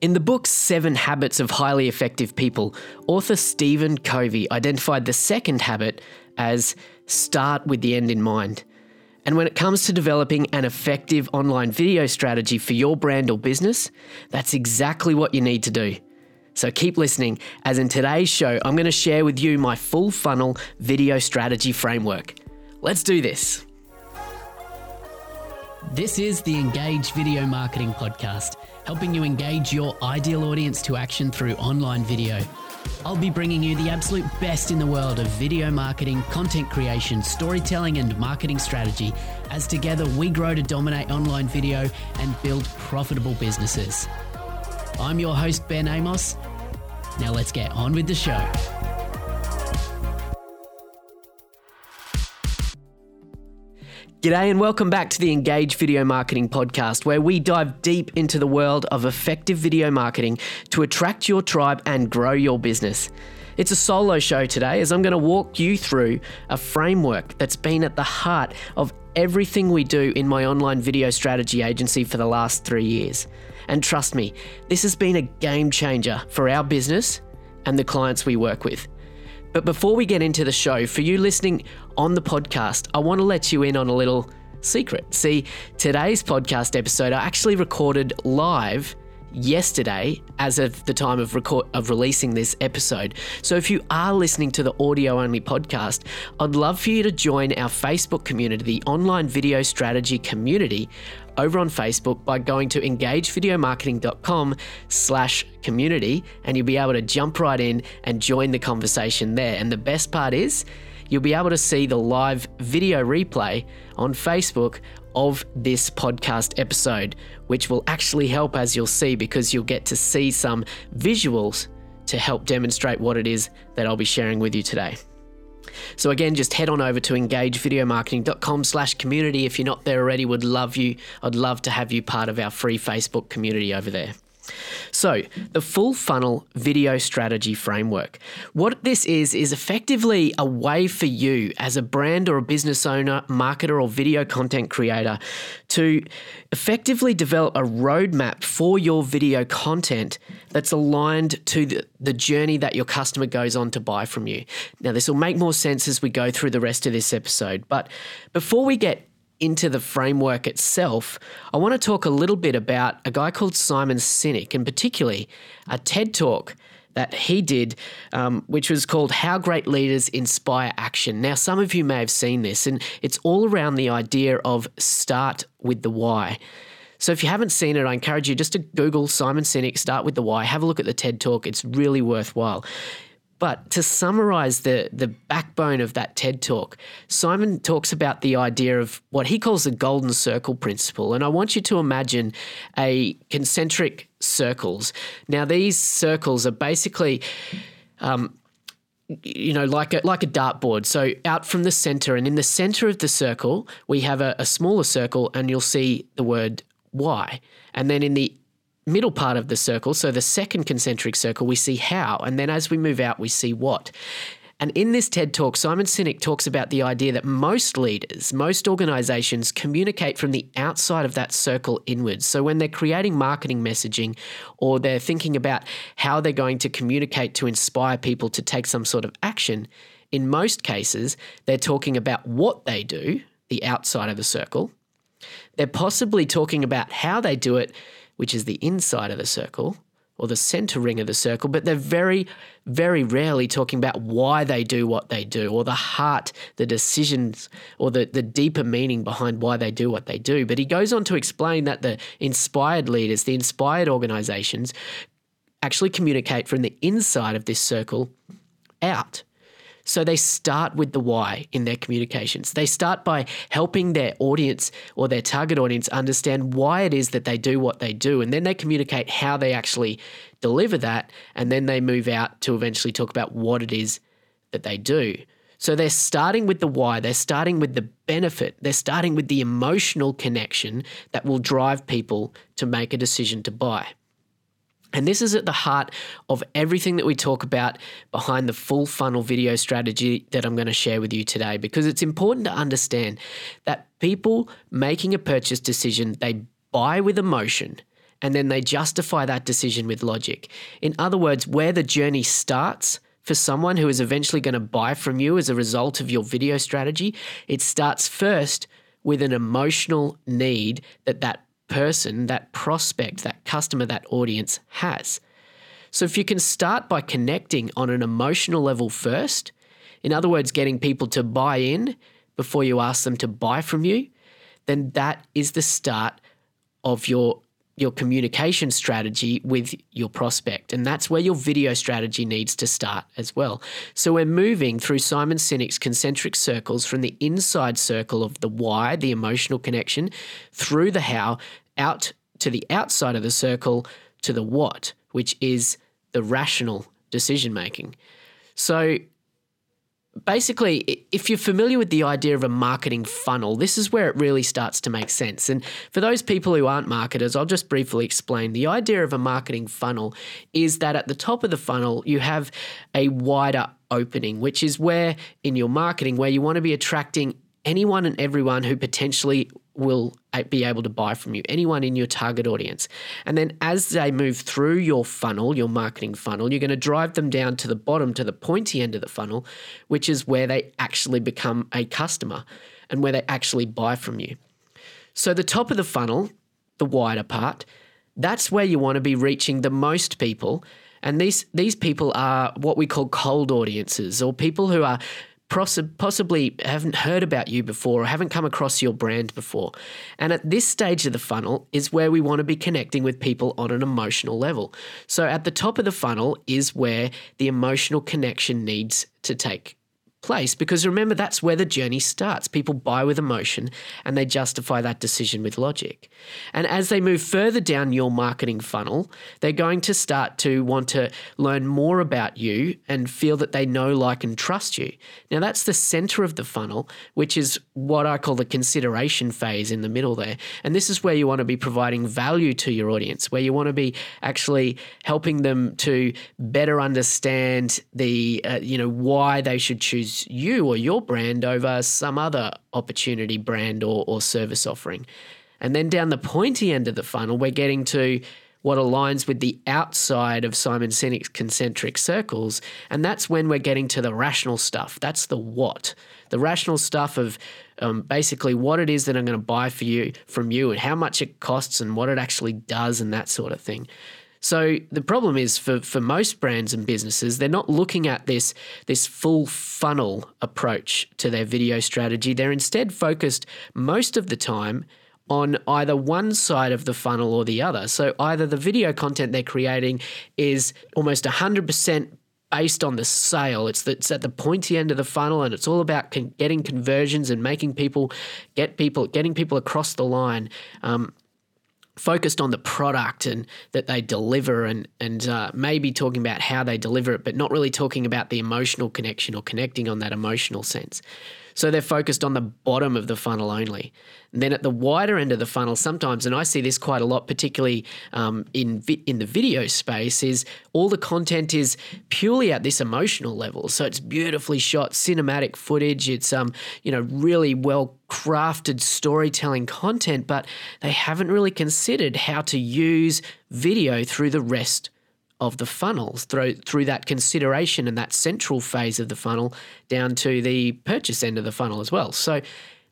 In the book Seven Habits of Highly Effective People, author Stephen Covey identified the second habit as start with the end in mind. And when it comes to developing an effective online video strategy for your brand or business, that's exactly what you need to do. So keep listening, as in today's show, I'm going to share with you my full funnel video strategy framework. Let's do this. This is the Engage Video Marketing Podcast helping you engage your ideal audience to action through online video. I'll be bringing you the absolute best in the world of video marketing, content creation, storytelling, and marketing strategy as together we grow to dominate online video and build profitable businesses. I'm your host, Ben Amos. Now let's get on with the show. G'day and welcome back to the Engage Video Marketing Podcast, where we dive deep into the world of effective video marketing to attract your tribe and grow your business. It's a solo show today as I'm going to walk you through a framework that's been at the heart of everything we do in my online video strategy agency for the last three years. And trust me, this has been a game changer for our business and the clients we work with. But before we get into the show, for you listening on the podcast, I want to let you in on a little secret. See, today's podcast episode I actually recorded live yesterday as of the time of record of releasing this episode. So if you are listening to the audio only podcast, I'd love for you to join our Facebook community, the online video strategy community over on Facebook by going to engagevideomarketing.com slash community and you'll be able to jump right in and join the conversation there. And the best part is you'll be able to see the live video replay on Facebook of this podcast episode, which will actually help as you'll see because you'll get to see some visuals to help demonstrate what it is that I'll be sharing with you today. So again, just head on over to engagevideomarketing.com slash community. If you're not there already, would love you. I'd love to have you part of our free Facebook community over there. So, the full funnel video strategy framework. What this is, is effectively a way for you as a brand or a business owner, marketer, or video content creator to effectively develop a roadmap for your video content that's aligned to the, the journey that your customer goes on to buy from you. Now, this will make more sense as we go through the rest of this episode, but before we get into the framework itself, I want to talk a little bit about a guy called Simon Sinek, and particularly a TED talk that he did, um, which was called How Great Leaders Inspire Action. Now, some of you may have seen this, and it's all around the idea of start with the why. So if you haven't seen it, I encourage you just to Google Simon Sinek, start with the why, have a look at the TED talk. It's really worthwhile. But to summarize the, the backbone of that TED talk, Simon talks about the idea of what he calls the golden circle principle. And I want you to imagine a concentric circles. Now, these circles are basically. Um, you know, like a like a dartboard. So out from the center, and in the center of the circle, we have a, a smaller circle, and you'll see the word why. And then in the middle part of the circle, so the second concentric circle, we see how. And then as we move out, we see what. And in this TED talk, Simon Sinek talks about the idea that most leaders, most organizations communicate from the outside of that circle inwards. So when they're creating marketing messaging or they're thinking about how they're going to communicate to inspire people to take some sort of action, in most cases, they're talking about what they do, the outside of the circle. They're possibly talking about how they do it which is the inside of the circle or the center ring of the circle, but they're very, very rarely talking about why they do what they do or the heart, the decisions, or the, the deeper meaning behind why they do what they do. But he goes on to explain that the inspired leaders, the inspired organizations, actually communicate from the inside of this circle out. So they start with the why in their communications. They start by helping their audience or their target audience understand why it is that they do what they do. And then they communicate how they actually deliver that. And then they move out to eventually talk about what it is that they do. So they're starting with the why, they're starting with the benefit, they're starting with the emotional connection that will drive people to make a decision to buy. And this is at the heart of everything that we talk about behind the full funnel video strategy that I'm going to share with you today because it's important to understand that people making a purchase decision, they buy with emotion and then they justify that decision with logic. In other words, where the journey starts for someone who is eventually going to buy from you as a result of your video strategy, it starts first with an emotional need that that person, that prospect, that customer, that audience has. So if you can start by connecting on an emotional level first, in other words, getting people to buy in before you ask them to buy from you, then that is the start of your your communication strategy with your prospect. And that's where your video strategy needs to start as well. So we're moving through Simon Sinek's concentric circles from the inside circle of the why, the emotional connection, through the how, out to the outside of the circle to the what, which is the rational decision making. So basically, if you're familiar with the idea of a marketing funnel, this is where it really starts to make sense. And for those people who aren't marketers, I'll just briefly explain. The idea of a marketing funnel is that at the top of the funnel, you have a wider opening, which is where in your marketing, where you want to be attracting anyone and everyone who potentially will uh, be able to buy from you, anyone in your target audience. And then as they move through your funnel, your marketing funnel, you're going to drive them down to the bottom, to the pointy end of the funnel, which is where they actually become a customer and where they actually buy from you. So the top of the funnel, the wider part, that's where you want to be reaching the most people. And these these people are what we call cold audiences or people who are possibly haven't heard about you before or haven't come across your brand before. And at this stage of the funnel is where we want to be connecting with people on an emotional level. So at the top of the funnel is where the emotional connection needs to take place because remember that's where the journey starts. People buy with emotion and they justify that decision with logic. And as they move further down your marketing funnel, they're going to start to want to learn more about you and feel that they know, like, and trust you. Now, that's the center of the funnel, which is what I call the consideration phase in the middle there. And this is where you want to be providing value to your audience, where you want to be actually helping them to better understand the, uh, you know, why they should choose choose you or your brand over some other opportunity brand or, or service offering. And then down the pointy end of the funnel, we're getting to what aligns with the outside of Simon Sinek's concentric circles. And that's when we're getting to the rational stuff. That's the what. The rational stuff of um, basically what it is that I'm going to buy for you from you and how much it costs and what it actually does and that sort of thing. So the problem is for, for most brands and businesses, they're not looking at this, this full funnel approach to their video strategy. They're instead focused most of the time on either one side of the funnel or the other. So either the video content they're creating is almost 100% based on the sale. It's, the, it's at the pointy end of the funnel, and it's all about con- getting conversions and making people get people, getting people across the line. Um, focused on the product and that they deliver and and uh, maybe talking about how they deliver it but not really talking about the emotional connection or connecting on that emotional sense so they're focused on the bottom of the funnel only. And then at the wider end of the funnel, sometimes, and I see this quite a lot, particularly um, in vi- in the video space, is all the content is purely at this emotional level. So it's beautifully shot, cinematic footage. It's um you know really well crafted storytelling content, but they haven't really considered how to use video through the rest of the funnels through through that consideration and that central phase of the funnel down to the purchase end of the funnel as well. So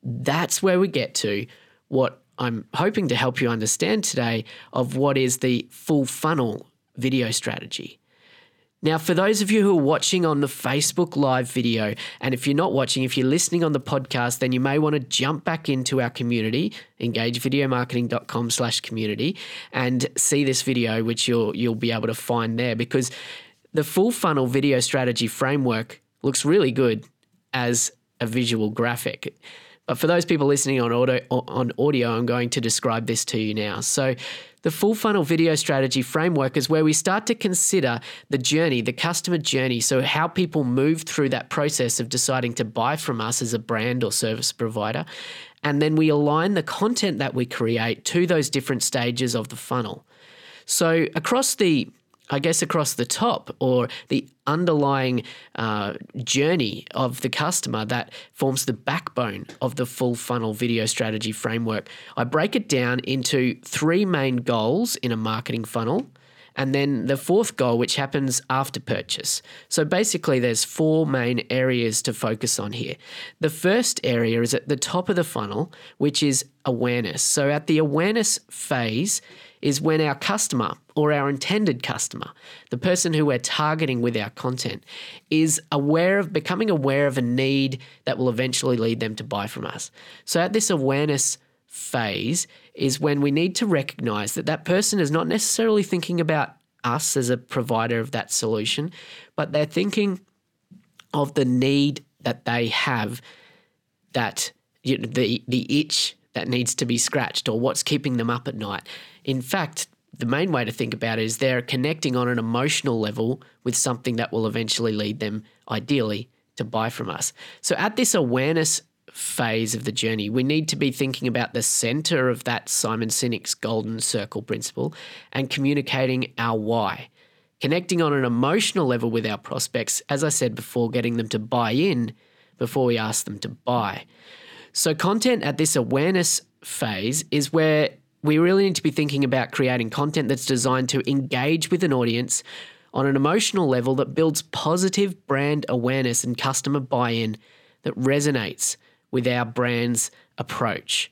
that's where we get to what I'm hoping to help you understand today of what is the full funnel video strategy. Now, for those of you who are watching on the Facebook Live video, and if you're not watching, if you're listening on the podcast, then you may want to jump back into our community, engagevideomarketing.com slash community, and see this video, which you'll you'll be able to find there because the full funnel video strategy framework looks really good as a visual graphic. But for those people listening on audio, on audio, I'm going to describe this to you now. So, the full funnel video strategy framework is where we start to consider the journey, the customer journey. So, how people move through that process of deciding to buy from us as a brand or service provider. And then we align the content that we create to those different stages of the funnel. So, across the I guess, across the top or the underlying uh, journey of the customer that forms the backbone of the full funnel video strategy framework. I break it down into three main goals in a marketing funnel. And then the fourth goal, which happens after purchase. So basically, there's four main areas to focus on here. The first area is at the top of the funnel, which is awareness. So at the awareness phase, is when our customer or our intended customer, the person who we're targeting with our content, is aware of becoming aware of a need that will eventually lead them to buy from us. So at this awareness phase is when we need to recognize that that person is not necessarily thinking about us as a provider of that solution, but they're thinking of the need that they have that you know, the the itch that needs to be scratched or what's keeping them up at night. In fact, the main way to think about it is they're connecting on an emotional level with something that will eventually lead them, ideally, to buy from us. So at this awareness phase of the journey, we need to be thinking about the center of that Simon Sinek's golden circle principle and communicating our why. Connecting on an emotional level with our prospects, as I said before, getting them to buy in before we ask them to buy. So, content at this awareness phase is where we really need to be thinking about creating content that's designed to engage with an audience on an emotional level that builds positive brand awareness and customer buy in that resonates with our brand's approach.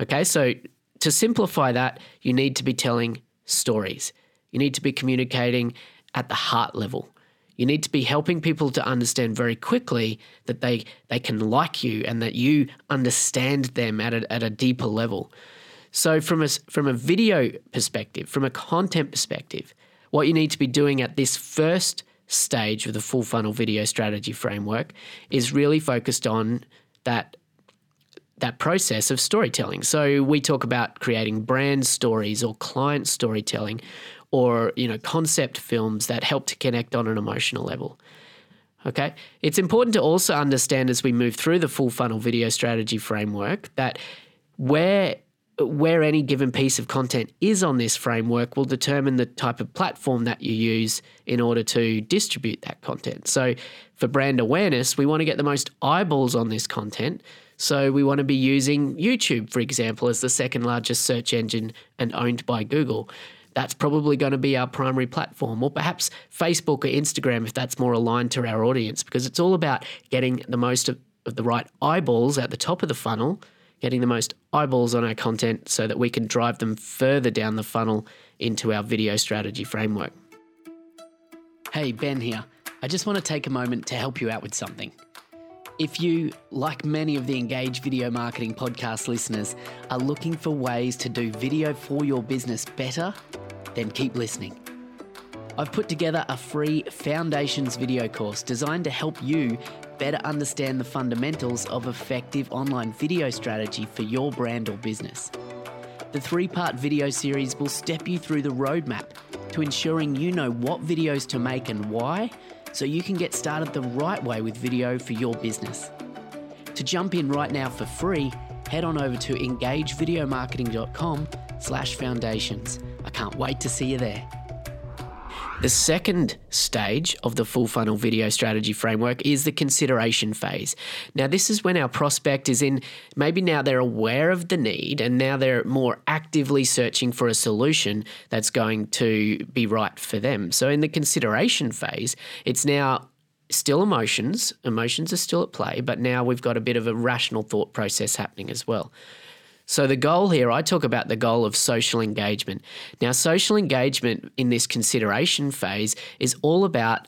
Okay, so to simplify that, you need to be telling stories. You need to be communicating at the heart level. You need to be helping people to understand very quickly that they, they can like you and that you understand them at a, at a deeper level. So, from a, from a video perspective, from a content perspective, what you need to be doing at this first stage of the full funnel video strategy framework is really focused on that that process of storytelling. So we talk about creating brand stories or client storytelling or you know concept films that help to connect on an emotional level. Okay? It's important to also understand as we move through the full funnel video strategy framework that where where any given piece of content is on this framework will determine the type of platform that you use in order to distribute that content. So, for brand awareness, we want to get the most eyeballs on this content. So, we want to be using YouTube, for example, as the second largest search engine and owned by Google that's probably going to be our primary platform, or perhaps Facebook or Instagram if that's more aligned to our audience, because it's all about getting the most of, of the right eyeballs at the top of the funnel, getting the most eyeballs on our content so that we can drive them further down the funnel into our video strategy framework. Hey, Ben here. I just want to take a moment to help you out with something. If you, like many of the Engage Video Marketing podcast listeners, are looking for ways to do video for your business better, then keep listening. I've put together a free Foundations video course designed to help you better understand the fundamentals of effective online video strategy for your brand or business. The three part video series will step you through the roadmap to ensuring you know what videos to make and why so you can get started the right way with video for your business. To jump in right now for free, head on over to engagevideomarketing.com slash foundations. I can't wait to see you there. The second stage of the full funnel video strategy framework is the consideration phase. Now, this is when our prospect is in, maybe now they're aware of the need and now they're more actively searching for a solution that's going to be right for them. So, in the consideration phase, it's now still emotions, emotions are still at play, but now we've got a bit of a rational thought process happening as well. So, the goal here, I talk about the goal of social engagement. Now, social engagement in this consideration phase is all about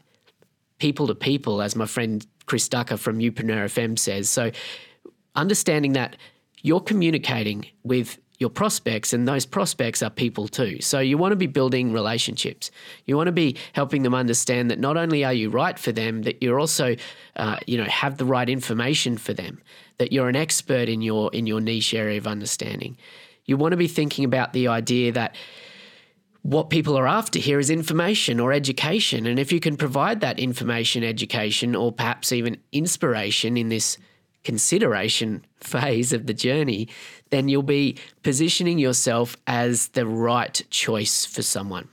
people to people, as my friend Chris Ducker from Youpreneur FM says. So, understanding that you're communicating with your prospects, and those prospects are people too. So you want to be building relationships. You want to be helping them understand that not only are you right for them, that you're also, uh, you know, have the right information for them that you're an expert in your in your niche area of understanding. You want to be thinking about the idea that what people are after here is information or education. And if you can provide that information, education, or perhaps even inspiration in this consideration phase of the journey, then you'll be positioning yourself as the right choice for someone.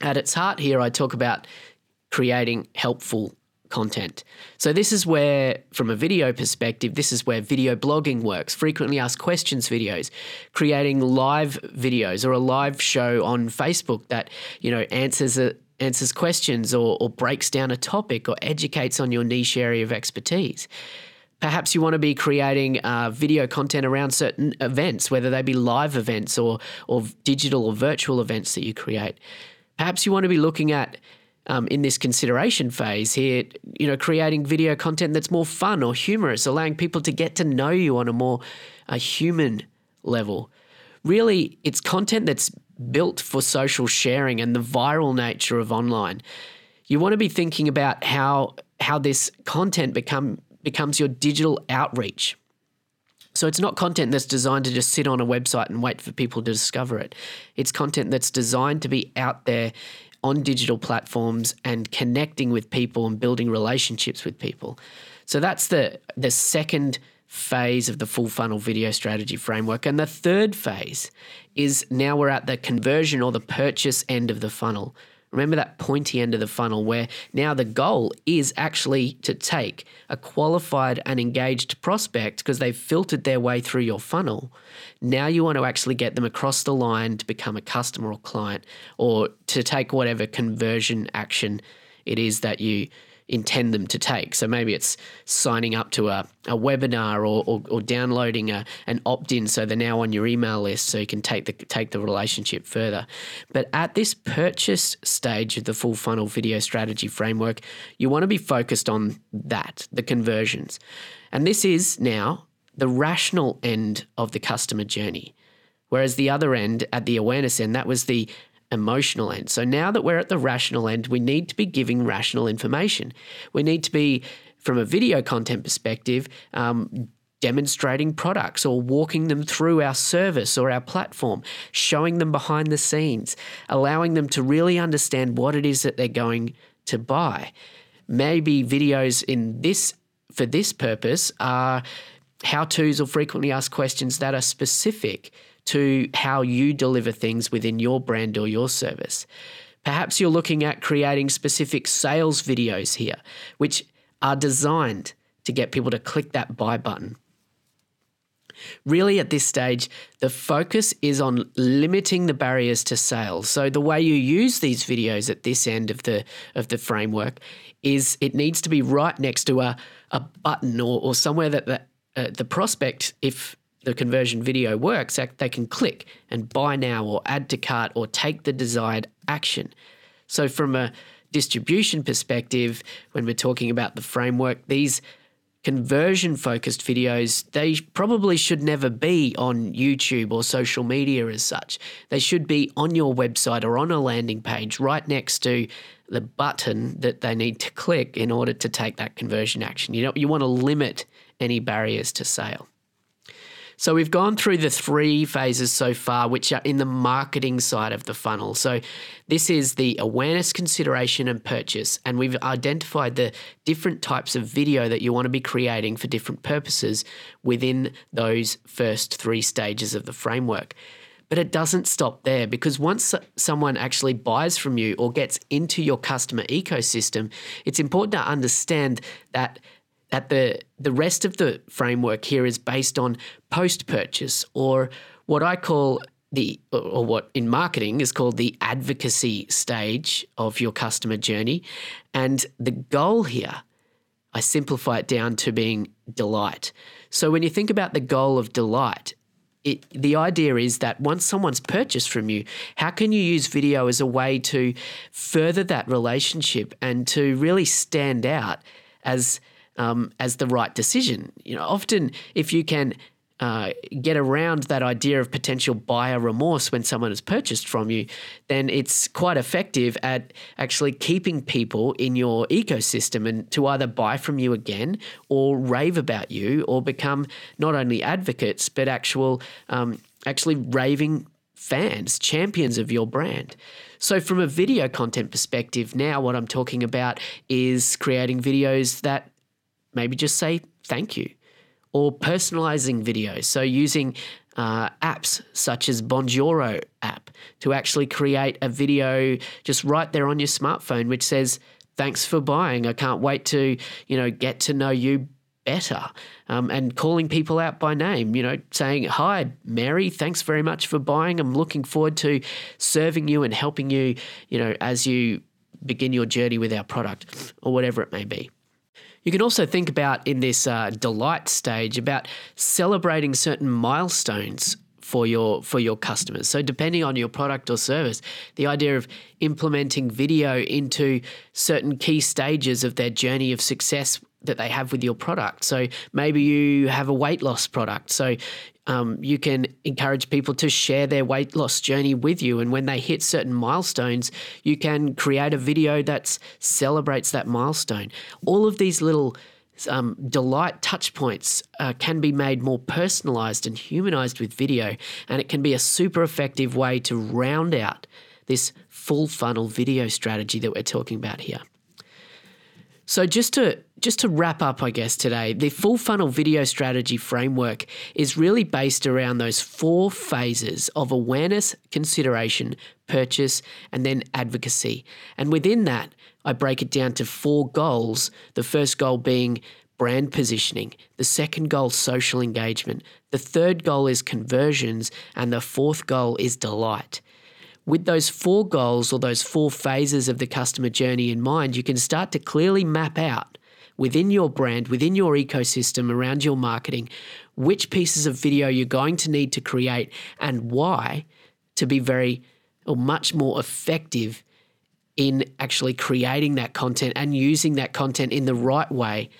At its heart, here, I talk about creating helpful content. So, this is where, from a video perspective, this is where video blogging works, frequently asked questions videos, creating live videos or a live show on Facebook that, you know, answers a, answers questions or, or breaks down a topic or educates on your niche area of expertise. Perhaps you want to be creating uh, video content around certain events, whether they be live events or, or digital or virtual events that you create. Perhaps you want to be looking at um, in this consideration phase here, you know, creating video content that's more fun or humorous, allowing people to get to know you on a more a human level. Really, it's content that's built for social sharing and the viral nature of online. You want to be thinking about how how this content become becomes your digital outreach. So it's not content that's designed to just sit on a website and wait for people to discover it. It's content that's designed to be out there on digital platforms and connecting with people and building relationships with people. So that's the the second phase of the full funnel video strategy framework. And the third phase is now we're at the conversion or the purchase end of the funnel. Remember that pointy end of the funnel where now the goal is actually to take a qualified and engaged prospect because they've filtered their way through your funnel. Now you want to actually get them across the line to become a customer or client or to take whatever conversion action it is that you intend them to take. So maybe it's signing up to a, a webinar or, or, or downloading a, an opt in so they're now on your email list so you can take the, take the relationship further. But at this purchase stage of the full funnel video strategy framework, you want to be focused on that, the conversions. And this is now the rational end of the customer journey. Whereas the other end, at the awareness end, that was the emotional end. So now that we're at the rational end, we need to be giving rational information. We need to be, from a video content perspective, um, demonstrating products or walking them through our service or our platform, showing them behind the scenes, allowing them to really understand what it is that they're going to buy. Maybe videos in this for this purpose are how to's or frequently asked questions that are specific to how you deliver things within your brand or your service. Perhaps you're looking at creating specific sales videos here, which are designed to get people to click that buy button. Really, at this stage, the focus is on limiting the barriers to sales. So, the way you use these videos at this end of the of the framework is it needs to be right next to a, a button or, or somewhere that the, uh, the prospect, if the conversion video works, they can click and buy now or add to cart or take the desired action. So, from a distribution perspective, when we're talking about the framework, these conversion focused videos, they probably should never be on YouTube or social media as such. They should be on your website or on a landing page right next to the button that they need to click in order to take that conversion action. You know, you want to limit any barriers to sale. So we've gone through the three phases so far, which are in the marketing side of the funnel. So this is the awareness, consideration, and purchase. And we've identified the different types of video that you want to be creating for different purposes within those first three stages of the framework. But it doesn't stop there because once someone actually buys from you or gets into your customer ecosystem, it's important to understand that that the the rest of the framework here is based on post purchase or what I call the or what in marketing is called the advocacy stage of your customer journey and the goal here I simplify it down to being delight. So when you think about the goal of delight it, the idea is that once someone's purchased from you, how can you use video as a way to further that relationship and to really stand out as um, as the right decision. You know, often if you can uh, get around that idea of potential buyer remorse when someone has purchased from you, then it's quite effective at actually keeping people in your ecosystem and to either buy from you again or rave about you or become not only advocates but actual um, actually raving fans, champions of your brand. So, from a video content perspective, now what I'm talking about is creating videos that maybe just say thank you or personalizing videos. So using uh, apps such as Bonjoro app to actually create a video just right there on your smartphone, which says, "Thanks for buying. I can't wait to you know get to know you better um, and calling people out by name, you know, saying, Hi, Mary, thanks very much for buying. I'm looking forward to serving you and helping you, you know, as you begin your journey with our product or whatever it may be. You can also think about in this uh, delight stage about celebrating certain milestones for your for your customers. So depending on your product or service, the idea of implementing video into certain key stages of their journey of success that they have with your product. So maybe you have a weight loss product. So um, you can encourage people to share their weight loss journey with you. And when they hit certain milestones, you can create a video that celebrates that milestone. All of these little um, delight touch points uh, can be made more personalized and humanized with video. And it can be a super effective way to round out this full funnel video strategy that we're talking about here. So just to just to wrap up, I guess today, the full funnel video strategy framework is really based around those four phases of awareness, consideration, purchase, and then advocacy. And within that, I break it down to four goals. The first goal being brand positioning, the second goal social engagement, the third goal is conversions, and the fourth goal is delight with those four goals or those four phases of the customer journey in mind, you can start to clearly map out within your brand, within your ecosystem, around your marketing, which pieces of video you're going to need to create and why to be very or much more effective in actually creating that content and using that content in the right way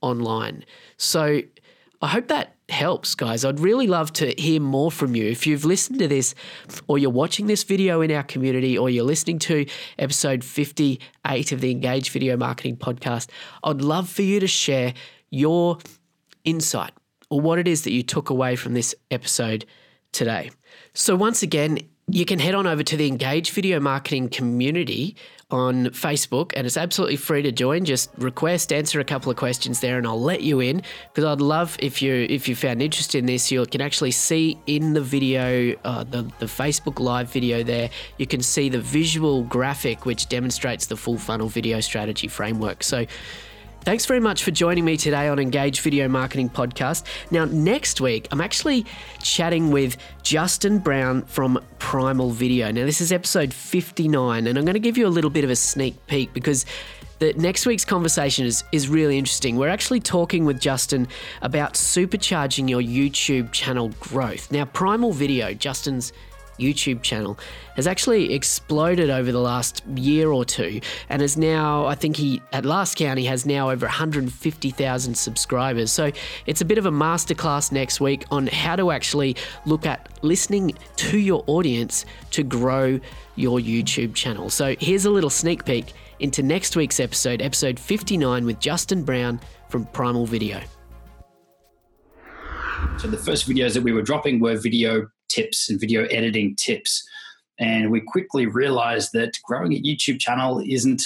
online. So I hope that helps, guys. I'd really love to hear more from you. If you've listened to this, or you're watching this video in our community, or you're listening to episode 58 of the Engage Video Marketing Podcast, I'd love for you to share your insight or what it is that you took away from this episode today. So, once again, you can head on over to the Engage Video Marketing community on Facebook, and it's absolutely free to join. Just request, answer a couple of questions there, and I'll let you in. Because I'd love if you if you found interest in this, you can actually see in the video, uh, the the Facebook Live video there, you can see the visual graphic which demonstrates the full funnel video strategy framework. So Thanks very much for joining me today on Engage Video Marketing Podcast. Now, next week, I'm actually chatting with Justin Brown from Primal Video. Now, this is episode 59, and I'm going to give you a little bit of a sneak peek because the next week's conversation is, is really interesting. We're actually talking with Justin about supercharging your YouTube channel growth. Now, Primal Video, Justin's YouTube channel has actually exploded over the last year or two and is now, I think he, at last count, he has now over 150,000 subscribers. So it's a bit of a masterclass next week on how to actually look at listening to your audience to grow your YouTube channel. So here's a little sneak peek into next week's episode, episode 59 with Justin Brown from Primal Video. So the first videos that we were dropping were video tips and video editing tips. And we quickly realized that growing a YouTube channel isn't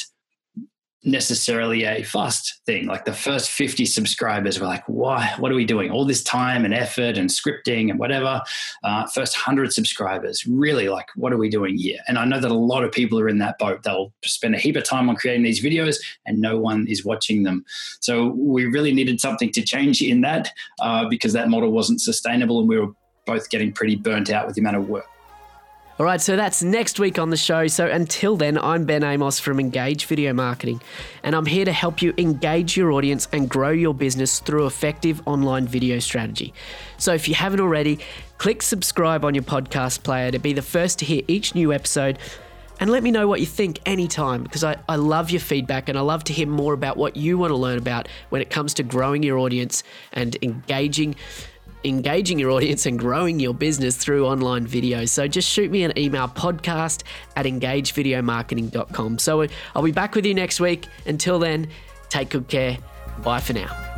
necessarily a fast thing. Like the first 50 subscribers were like, why? What are we doing? All this time and effort and scripting and whatever. Uh, first 100 subscribers, really like, what are we doing here? And I know that a lot of people are in that boat. They'll spend a heap of time on creating these videos and no one is watching them. So we really needed something to change in that uh, because that model wasn't sustainable and we were both getting pretty burnt out with the amount of work. All right, so that's next week on the show. So until then, I'm Ben Amos from Engage Video Marketing, and I'm here to help you engage your audience and grow your business through effective online video strategy. So if you haven't already, click subscribe on your podcast player to be the first to hear each new episode. And let me know what you think anytime because I, I love your feedback and I love to hear more about what you want to learn about when it comes to growing your audience and engaging engaging your audience and growing your business through online video. So just shoot me an email podcast at engagevideomarketing.com. So uh, I'll be back with you next week. Until then, take good care. Bye for now.